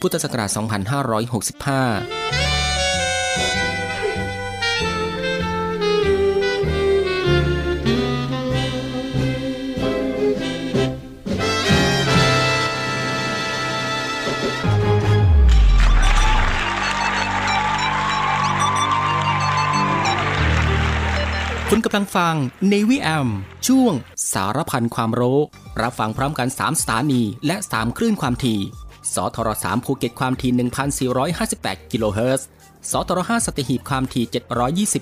พุทธศักราช 2565คุณกำลังฟัง Navy AM ช่วงสารพันความรู้ รับฟังพร้อมกัน 3 สถานีและ 3 คลื่นความถี่ สทร3ภูเก็ตความถี่ 1,458 กิโลเฮิรตซ์ สทร5สัตหีบความถี่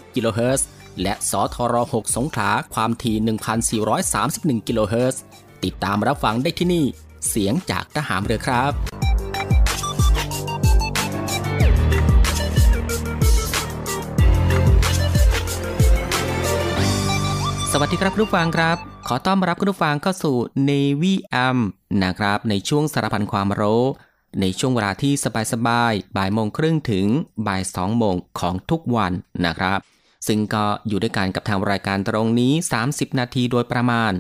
720 กิโลเฮิรตซ์ และสทร6สงขลาความถี่ 1,431 กิโลเฮิรตซ์ ติดตามรับฟังได้ที่นี่ เสียงจากทหารเรือครับสวัสดีครับคุณผู้ฟังครับ ขอต้อนรับคุณผู้ฟังเข้าสู่ Navy AM นะครับ ในช่วงสารพันความรู้ ในช่วงเวลาที่สบายๆ บ่ายโมงครึ่งถึงบ่ายสองโมงของทุกวันนะครับ ซึ่งก็อยู่ด้วยกันกับทางรายการตรงนี้ 30 นาทีโดยประมาณ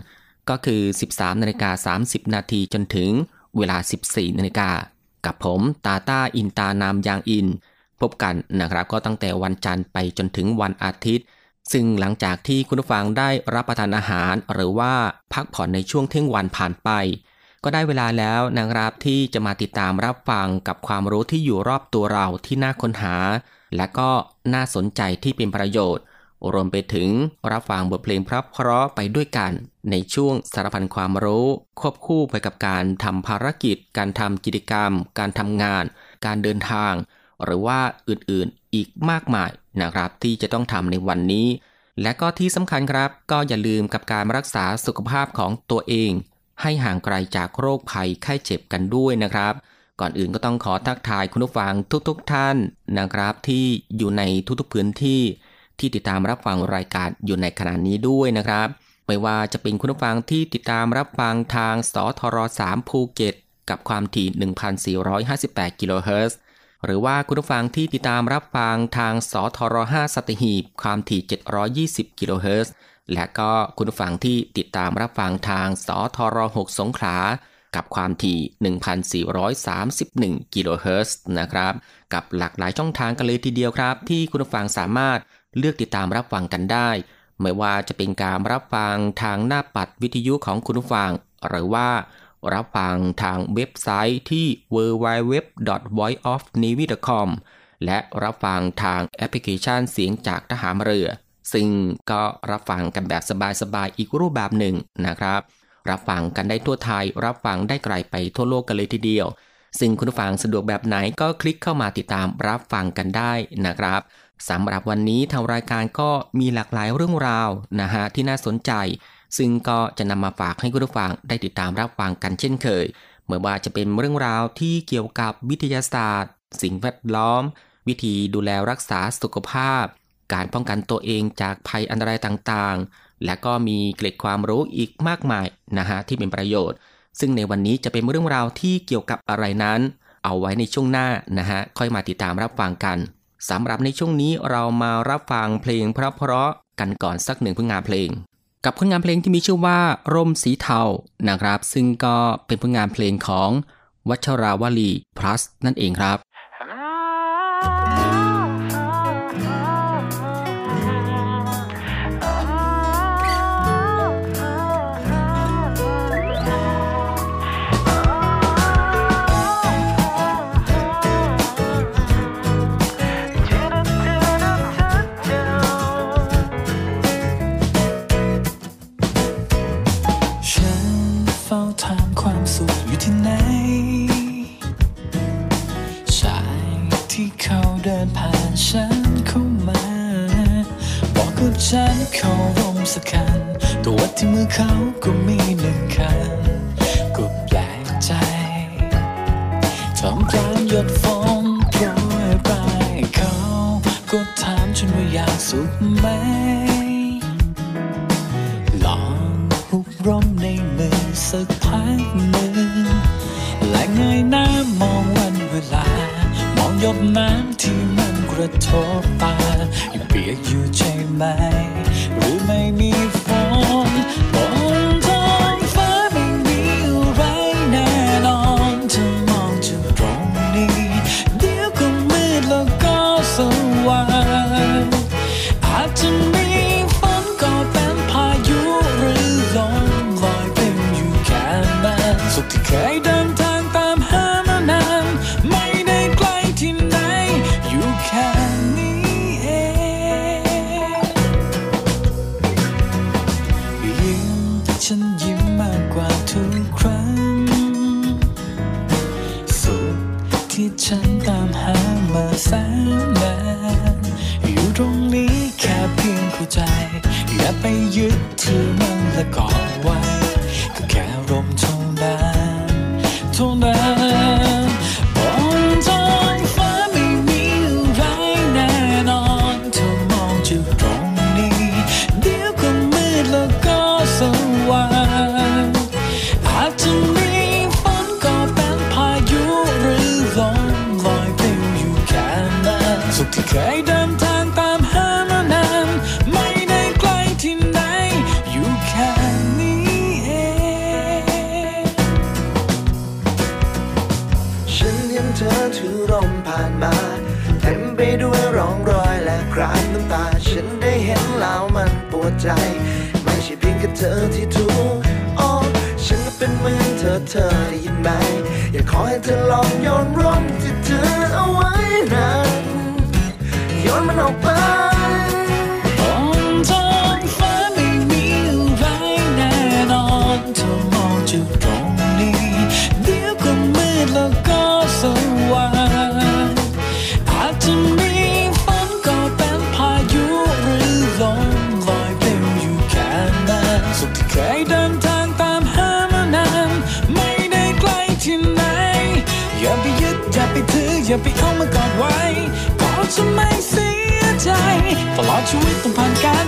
ก็คือ 13นาฬิกา30 นาทีจนถึงเวลา 14นาฬิกากับผมตาตาอินตานามยางอิน พบกันนะครับก็ตั้งแต่วันจันทร์ไปจนถึงวันอาทิตย์ ซึ่งหลังจากที่คุณผู้ฟังได้รับประทานอาหารหรือว่าพักผ่อนในช่วงเที่ยงวันผ่านไป ก็ได้เวลาแล้วนะครับที่จะมาติดตามรับฟังกับความรู้ที่อยู่รอบตัวเราที่น่าค้นหา และก็น่าสนใจที่เป็นประโยชน์ รวมไปถึงรับฟังบทเพลงพระเพราะไปด้วยกัน ในช่วงสารพันความรู้ ควบคู่ไปกับการทำภารกิจ การทำกิจกรรม การทำงาน การเดินทาง หรือว่าอื่นๆอีกมากมายนะครับที่จะต้องทำในวันนี้ และก็ที่สำคัญครับ ก็อย่าลืมกับการรักษาสุขภาพของตัวเอง ให้ห่างไกลจากโรคภัยไข้เจ็บกันด้วยนะครับ ก่อนอื่นก็ต้องขอทักทายคุณผู้ฟังทุกๆทท่านนะครับ ที่อยู่ในทุกๆพื้นที่ ที่ติดตามรับฟังรายการอยู่ในขณะนี้ด้วยนะครับ ไม่ว่าจะเป็นคุณผู้ฟังที่ติดตามรับฟังทางสทร3ภูเก็ตกับความถี่ 1,458 กิโลเฮิรตซ์หรือว่าคุณผู้ฟังที่ติดตามรับฟังทางสทร5สัตหีบความถี่ 720 กิโลเฮิรตซ์ และก็คุณผู้ฟังที่ติดตามรับฟังทางสทร6สงขลากับความถี่ 1,431 กิโลเฮิรตซ์นะครับ กับหลากหลายช่องทางกันเลยทีเดียวครับ ที่คุณผู้ฟังสามารถเลือกติดตามรับฟังกันได้ ไม่ว่าจะเป็นการรับฟังทางหน้าปัดวิทยุของคุณผู้ฟัง หรือว่ารับฟังทางเว็บไซต์ที่ www.voiceofnavy.com และรับฟังทางแอปพลิเคชันเสียงจากทหารเรือ ซึ่งก็รับฟังกันแบบสบายๆอีกรูปแบบหนึ่งนะครับ รับฟังกันได้ทั่วไทย รับฟังได้ไกลไปทั่วโลกกันเลยทีเดียว ซึ่งคุณฟังสะดวกแบบไหนก็คลิกเข้ามาติดตามรับฟังกันได้นะครับสำหรับวันนี้ทางรายการก็มีหลากหลายเรื่องราวนะฮะที่น่าสนใจ ซึ่งก็จะนำมาฝากให้คุณผู้ฟังได้ติดตามรับฟังกันเช่นเคยเมื่อว่าจะเป็นเรื่องราวที่เกี่ยวกับวิทยาศาสตร์ สิ่งแวดล้อม วิธีดูแลรักษาสุขภาพ การป้องกันตัวเองจากภัยอันตรายต่างๆ และก็มีเกล็ดความรู้อีกมากมายนะฮะที่เป็นประโยชน์ ซึ่งในวันนี้จะเป็นเรื่องราวที่เกี่ยวกับอะไรนั้น เอาไว้ในช่วงหน้านะฮะค่อยมาติดตามรับฟังกันสำหรับในช่วงนี้เรามารับฟังเพลงเพราะๆกันก่อนสักหนึ่งผลงานเพลง กับผลงานเพลงที่มีชื่อว่าร่มสีเทานะครับ ซึ่งก็เป็นผลงานเพลงของวัชราวลีพลัสนั่นเองครับ เดินผ่านฉันเข้ามา บอกกับฉันเขารมสักคันตัววัดที่มือเขาก็มีหนึ่งคันก็แปลกใจทำกลางหยดฝนโปรยปเขาก็ถามฉันว่าอยากสุขไหม กระทบตายังเปียกอยู่ใช่ไหม ใจไม่ใช่เพียงแค่เธอที่ถูกอ๋อฉันก็เป็นเหมือนเธอเธอได้ยินไหมอยากขอให้เธอลองโยนร่มที่เธอเอาไว้นั้นโยนมันออกไป ตลอดชีวิตต้องผ่านการ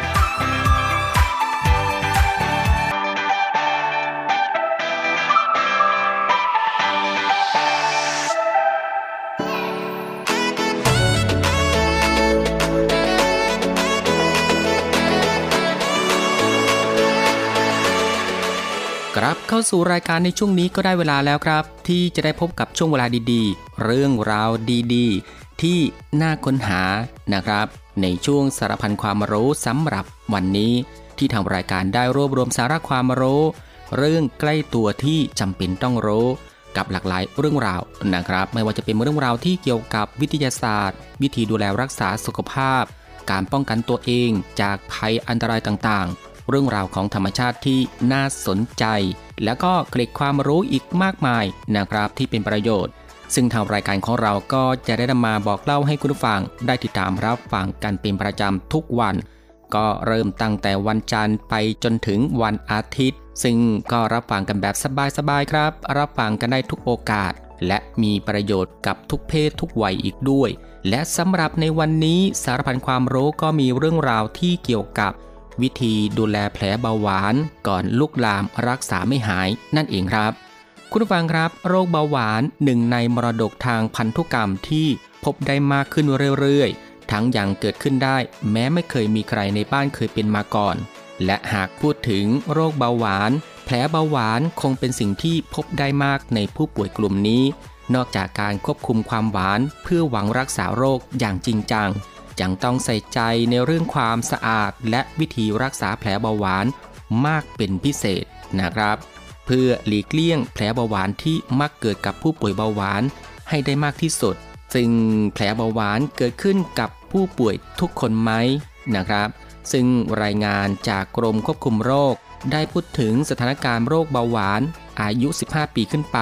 าสู่รายการในช่วงนี้ก็ได้เวลาแล้วครับ ที่จะได้พบกับช่วงเวลาดีๆ เรื่องราวดีๆ ที่น่าค้นหานะครับ ในช่วงสารพันความรู้สำหรับวันนี้ ที่ทางรายการได้รวบรวมสาระความรู้ เรื่องใกล้ตัวที่จำเป็นต้องรู้ กับหลากหลายเรื่องราวนะครับ ไม่ว่าจะเป็นเรื่องราวที่เกี่ยวกับวิทยาศาสตร์ วิธีดูแลรักษาสุขภาพ การป้องกันตัวเองจากภัยอันตรายต่างๆ เรื่องราวของธรรมชาติที่น่าสนใจ แล้วก็เกร็ดความรู้อีกมากมายนะครับที่เป็นประโยชน์ ซึ่งทางรายการของเราก็จะได้นำมาบอกเล่าให้คุณผู้ฟังได้ติดตามรับฟังกันเป็นประจำทุกวัน ก็เริ่มตั้งแต่วันจันทร์ไปจนถึงวันอาทิตย์ ซึ่งก็รับฟังกันแบบสบายๆครับ รับฟังกันได้ทุกโอกาส และมีประโยชน์กับทุกเพศทุกวัยอีกด้วย และสำหรับในวันนี้สารพันความรู้ก็มีเรื่องราวที่เกี่ยวกับ วิธีดูแลแผลเบาหวานก่อนลุกลามรักษาไม่หายนั่นเองครับ คุณผู้ฟังครับ โรคเบาหวานหนึ่งในมรดกทางพันธุกรรมที่พบได้มากขึ้นเรื่อยๆ ทั้งอย่างเกิดขึ้นได้ แม้ไม่เคยมีใครในบ้านเคยเป็นมาก่อน และหากพูดถึงโรคเบาหวาน แผลเบาหวานคงเป็นสิ่งที่พบได้มากในผู้ป่วยกลุ่มนี้ นอกจากการควบคุมความหวานเพื่อหวังรักษาโรคอย่างจริงจัง ยังต้องใส่ใจในเรื่องความสะอาดและวิธีรักษาแผลเบาหวานมากเป็นพิเศษนะครับ เพื่อหลีกเลี่ยงแผลเบาหวานที่มักเกิดกับผู้ป่วยเบาหวานให้ได้มากที่สุด ซึ่งแผลเบาหวานเกิดขึ้นกับผู้ป่วยทุกคนไหมนะครับ ซึ่งรายงานจากกรมควบคุมโรค ได้พูดถึงสถานการณ์โรคเบาหวานอายุ 15 ปีขึ้นไป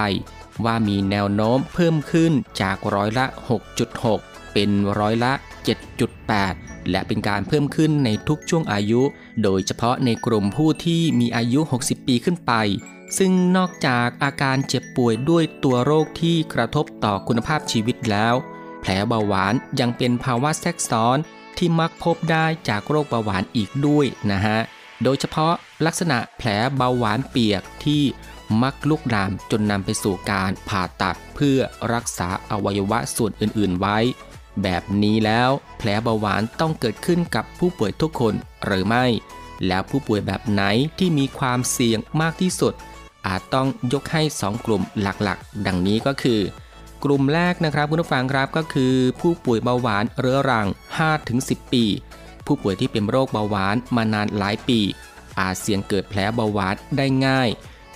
ว่ามีแนวโน้มเพิ่มขึ้นจากร้อยละ 6.6 เป็นร้อยละ 7.8 และเป็นการเพิ่มขึ้นในทุกช่วงอายุ โดยเฉพาะในกลุ่มผู้ที่มีอายุ 60 ปีขึ้นไป ซึ่งนอกจากอาการเจ็บป่วยด้วยตัวโรคที่กระทบต่อคุณภาพชีวิตแล้ว แผลเบาหวานยังเป็นภาวะแทรกซ้อนที่มักพบได้จากโรคเบาหวานอีกด้วยนะฮะ โดยเฉพาะลักษณะแผลเบาหวานเปียกที่มักลุกลามจนนำไปสู่การผ่าตัดเพื่อรักษาอวัยวะส่วนอื่นๆไว้ แบบนี้แล้วแผลเบาหวานต้องเกิดขึ้นกับผู้ป่วยทุกคนหรือไม่ แล้วผู้ป่วยแบบไหนที่มีความเสี่ยงมากที่สุด อาจต้องยกให้ 2 กลุ่มหลักๆ ดังนี้ก็คือ กลุ่มแรกนะครับคุณผู้ฟังครับก็คือ ผู้ป่วยเบาหวานเรื้อรัง 5-10 ปี ผู้ป่วยที่เป็นโรคเบาหวานมานานหลายปี อาจเสี่ยงเกิดแผลเบาหวานได้ง่าย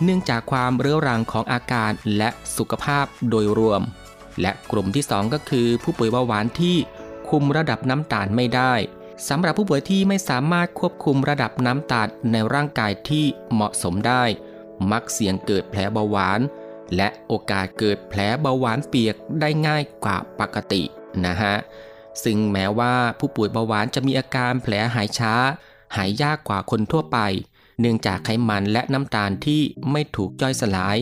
เนื่องจากความเรื้อรังของอาการและสุขภาพโดยรวม และกลุ่มที่ 2 ก็คือผู้ป่วยเบาหวานที่คุมระดับน้ำตาลไม่ได้สำหรับผู้ป่วยที่ไม่สามารถควบคุมระดับน้ำตาลในร่างกายที่เหมาะสมได้ มักเสี่ยงเกิดแผลเบาหวาน และโอกาสเกิดแผลเบาหวานเปียกได้ง่ายกว่าปกตินะฮะซึ่งแม้ว่าผู้ป่วยเบาหวานจะมีอาการแผลหายช้า หายยากกว่าคนทั่วไป เนื่องจากไขมันและน้ำตาลที่ไม่ถูกย่อยสลาย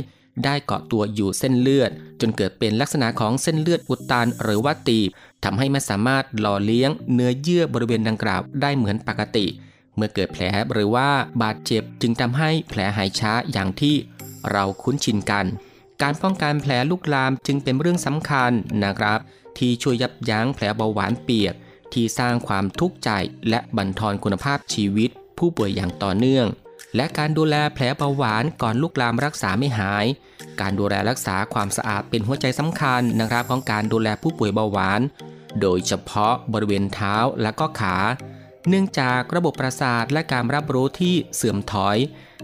ได้เกาะตัวอยู่เส้นเลือด จนเกิดเป็นลักษณะของเส้นเลือดอุดตันหรือว่าตีบทำให้ไม่สามารถหล่อเลี้ยงเนื้อเยื่อบริเวณดังกล่าวได้เหมือนปกติ เมื่อเกิดแผลหรือว่าบาดเจ็บจึงทำให้แผลหายช้าอย่างที่เราคุ้นชินกัน การป้องกันแผลลุกลามจึงเป็นเรื่องสำคัญนะครับ ที่ช่วยยับยั้งแผลเบาหวานเปียก ที่สร้างความทุกข์ใจและบั่นทอนคุณภาพชีวิต ผู้ป่วยอย่างต่อเนื่อง และการดูแลแผลเบาหวานก่อนลุกลามรักษาไม่หาย การดูแลรักษาความสะอาดเป็นหัวใจสำคัญนะครับของการดูแลผู้ป่วยเบาหวาน โดยเฉพาะบริเวณเท้าและก็ขา เนื่องจากระบบประสาทและการรับรู้ที่เสื่อมถอย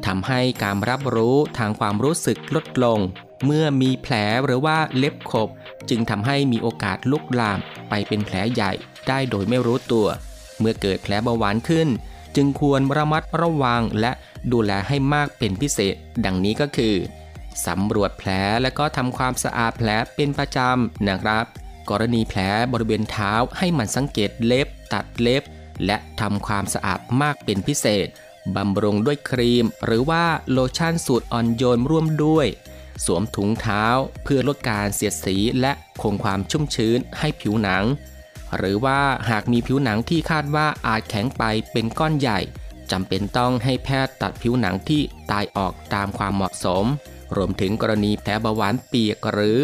ทำให้การรับรู้ทางความรู้สึกลดลง เมื่อมีแผลหรือว่าเล็บขบ จึงทำให้มีโอกาสลุกลามไปเป็นแผลใหญ่ได้โดยไม่รู้ตัว เมื่อเกิดแผลเบาหวานขึ้น จึงควรระมัดระวังและดูแลให้มากเป็นพิเศษ ดังนี้ก็คือสำรวจแผลและก็ทำความสะอาดแผลเป็นประจำนะครับ กรณีแผลบริเวณเท้าให้มันสังเกตเล็บ ตัดเล็บ และทำความสะอาดมากเป็นพิเศษบำรุงด้วยครีม หรือว่าโลชั่นสูตรอ่อนโยนร่วมด้วย สวมถุงเท้าเพื่อลดการเสียดสีและคงความชุ่มชื้นให้ผิวหนัง หรือว่าหากมีผิวหนังที่คาดว่าอาจแข็งไปเป็นก้อนใหญ่จำเป็นต้องให้แพทย์ตัดผิวหนังที่ตายออกตามความเหมาะสม รวมถึงกรณีแผลเบาหวานเปียกหรือ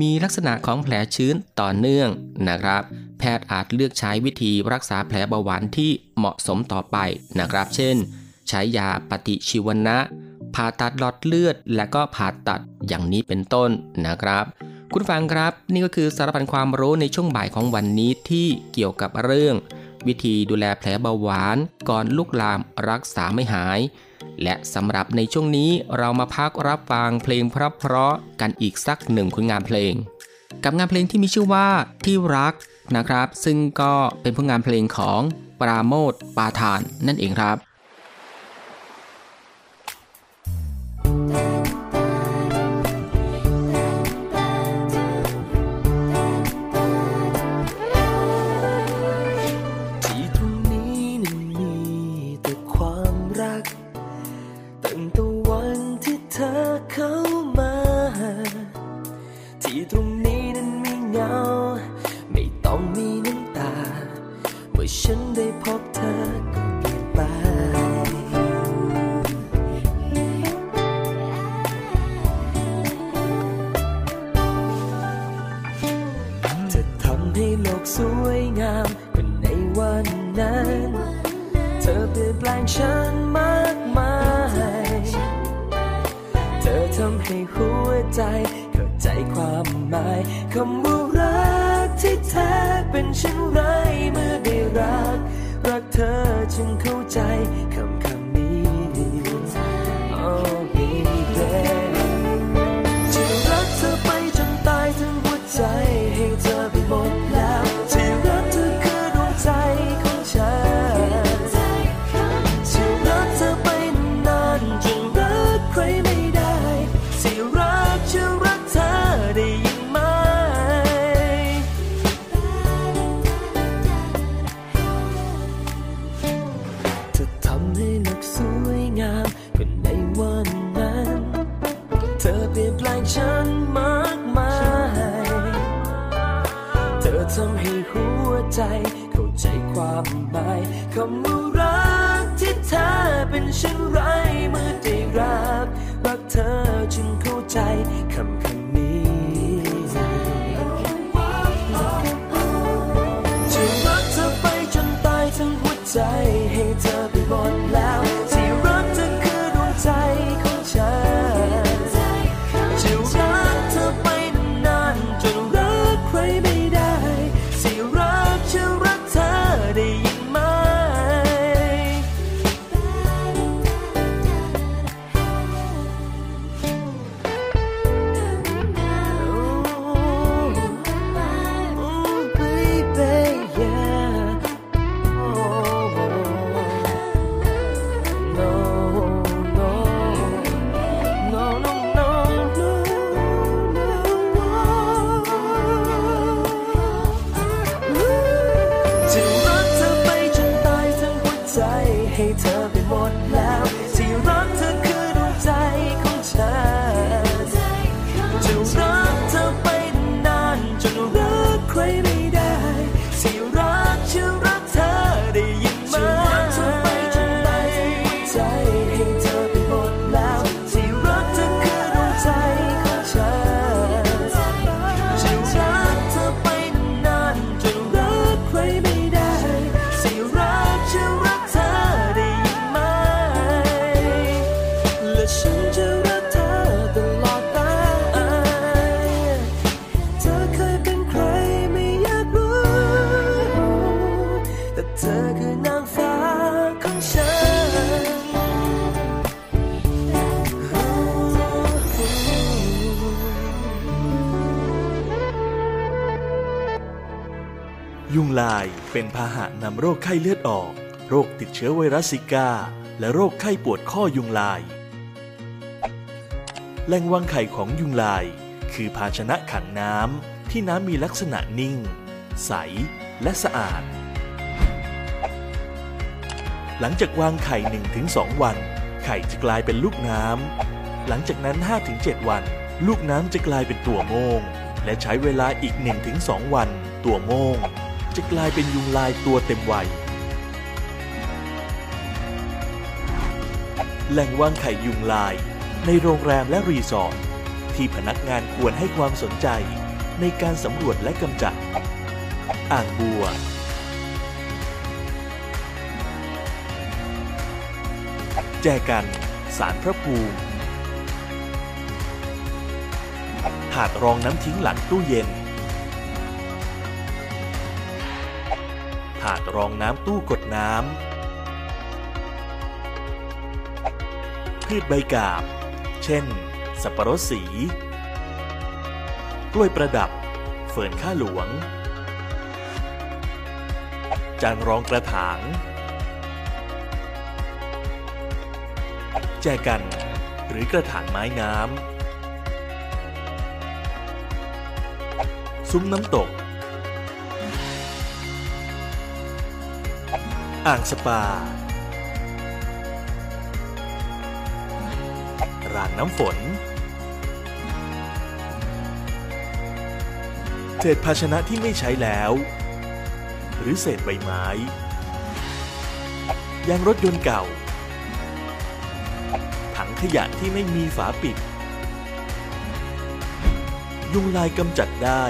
มีลักษณะของแผลชื้นต่อเนื่องนะครับ แพทย์อาจเลือกใช้วิธีรักษาแผลเบาหวานที่เหมาะสมต่อไปนะครับ เช่น ใช้ยาปฏิชีวนะผ่าตัดหลอดเลือด และก็ผ่าตัดอย่างนี้เป็นต้นนะครับ คุณฟังครับ นี่ก็คือสารพันความรู้ในช่วงบ่ายของวันนี้ที่เกี่ยวกับเรื่อง วิธีดูแลแผลเบาหวาน ก่อนลุกลามรักษาไม่หาย และสำหรับในช่วงนี้เรามาพักรับฟังเพลงเพราะๆกันอีกสักหนึ่งคุณงานเพลง กับงานเพลงที่มีชื่อว่าที่รักนะครับ ซึ่งก็เป็นผลงานเพลงของปราโมทปาทานนั่นเองครับ นั้น เธอเปลี่ยนแปลงฉันมากมาย เธอทำให้หัวใจเข้าใจความหมายคำว่ารักที่แท้เป็นเช่นไรเมื่อ ทำให้หัวใจ เข้าใจความหมายคำว่ารักที่แท้เป็นเช่นไรเมื่อได้รักรักเธอจึงเข้าใจคำคำนี้ที่รักเธอไปจนตายทั้งหัวใจให้เธอไปหม เป็นพาหะนำโรคไข้เลือดออก โรคติดเชื้อไวรัสซิกา และโรคไข้ปวดข้อยุงลาย แหล่งวางไข่ของยุงลาย คือภาชนะขังน้ำที่น้ำมีลักษณะนิ่ง ใส และสะอาด หลังจากวางไข่ 1-2 วัน ไข่จะกลายเป็นลูกน้ำ หลังจากนั้น 5-7 วัน ลูกน้ำจะกลายเป็นตัวโมง และใช้เวลาอีก 1-2 วัน ตัวโมง จะกลายเป็นยุงลายตัวเต็มวัย แหล่งวางไข่ยุงลาย ในโรงแรมและรีสอร์ทที่พนักงานควรให้ความสนใจในการสำรวจและกำจัด อ่างบัว แจกันสารพระภูมิถาดรองน้ำทิ้งหลังตู้เย็น ถาดรองน้ำตู้กดน้ำ พืชใบกาบ เช่น สับปะรดสี กล้วยประดับ เฟิร์นข้าหลวง จานรองกระถาง แจกัน หรือกระถางไม้น้ำ ซุ้มน้ำตก อ่างสปา รางน้ำฝน เศษภาชนะที่ไม่ใช้แล้ว หรือเศษใบไม้ ยางรถยนต์เก่า ถังขยะที่ไม่มีฝาปิด ยุงลายกำจัดได้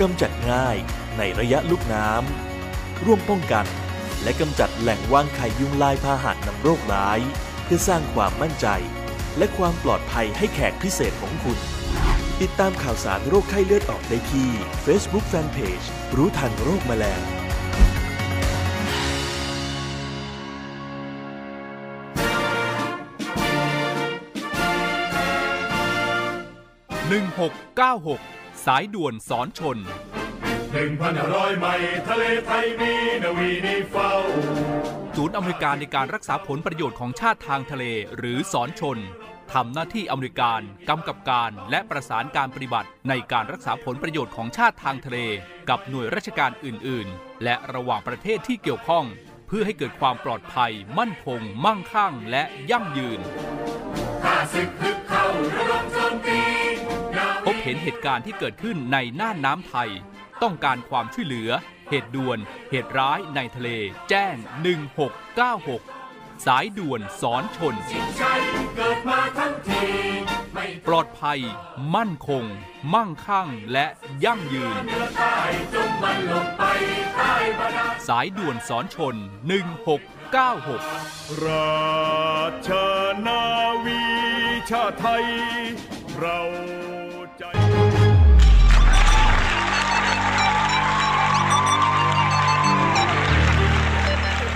กำจัดง่ายในระยะลูกน้ำ ร่วมป้องกัน และกำจัดแหล่งวางไข่ยุงลายพาหะนำโรคร้าย เพื่อสร้างความมั่นใจ และความปลอดภัยให้แขกพิเศษของคุณ ติดตามข่าวสารโรคไข้เลือดออกได้ที่ Facebook Fanpage รู้ทันโรคแมลง1696 สายด่วนสอนชน หนึ่งพันห้าร้อยไมล์ทะเลไทยมีนาวีนิเฝ้า ศูนย์อเมริการในการรักษาผลประโยชน์ของชาติทางทะเลหรือสอนชนทำหน้าที่อเมริการกำกับการและประสานการปฏิบัติในการรักษาผลประโยชน์ของชาติทางทะเล กับหน่วยราชการอื่น ๆ และระหว่างประเทศที่เกี่ยวข้อง เพื่อให้เกิดความปลอดภัย มั่นคง มั่งคั่ง และยั่งยืนข้าศึกฮึกเข้าระดมโจมตีพบเห็นเหตุการณ์ที่เกิดขึ้นในน่านน้ำไทย ต้องการความช่วยเหลือ เหตุด่วน เหตุร้ายในทะเล แจ้ง 1696 สายด่วนสอนชนชปลอดภัย มั่นคง มั่งคั่งและยั่งยืน สายด่วนสอนชน 1696 ราชนาวีชาไทย เราใจ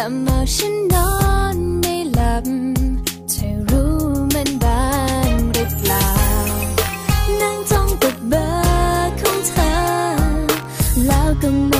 ทำเอาฉันนอนไม่หลับเธอรู้มันบ้างหรือเปล่า นั่งจ้องติดเบอร์ของเธอ แล้วก็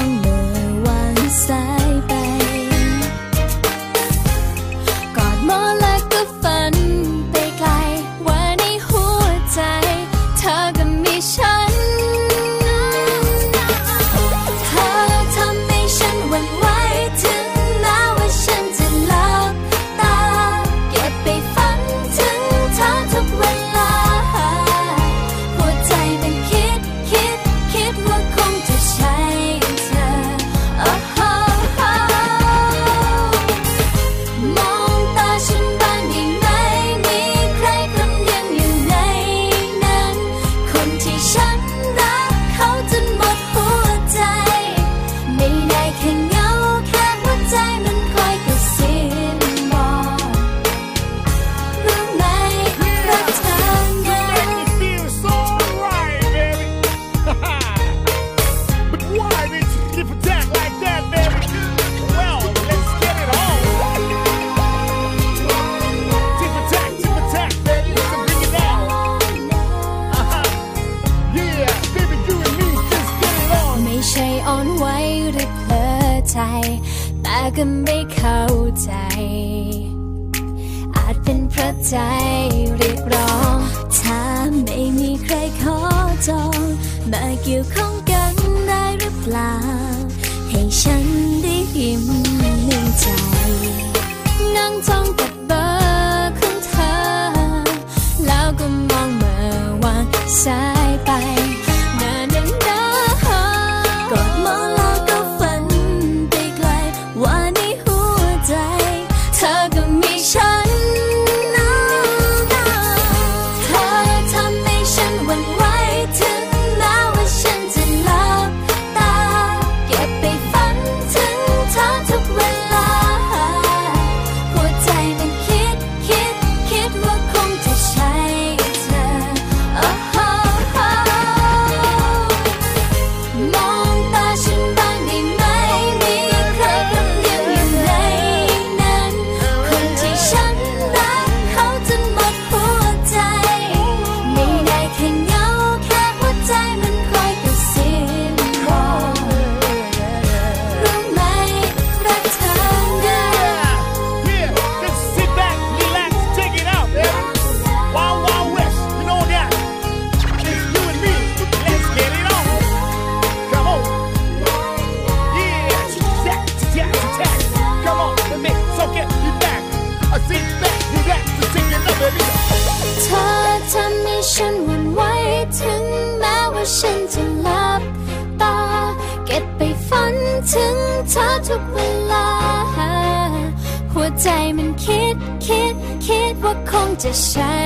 ใจมันคิดคิดคิดว่าคงจะใช่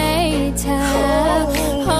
เธอ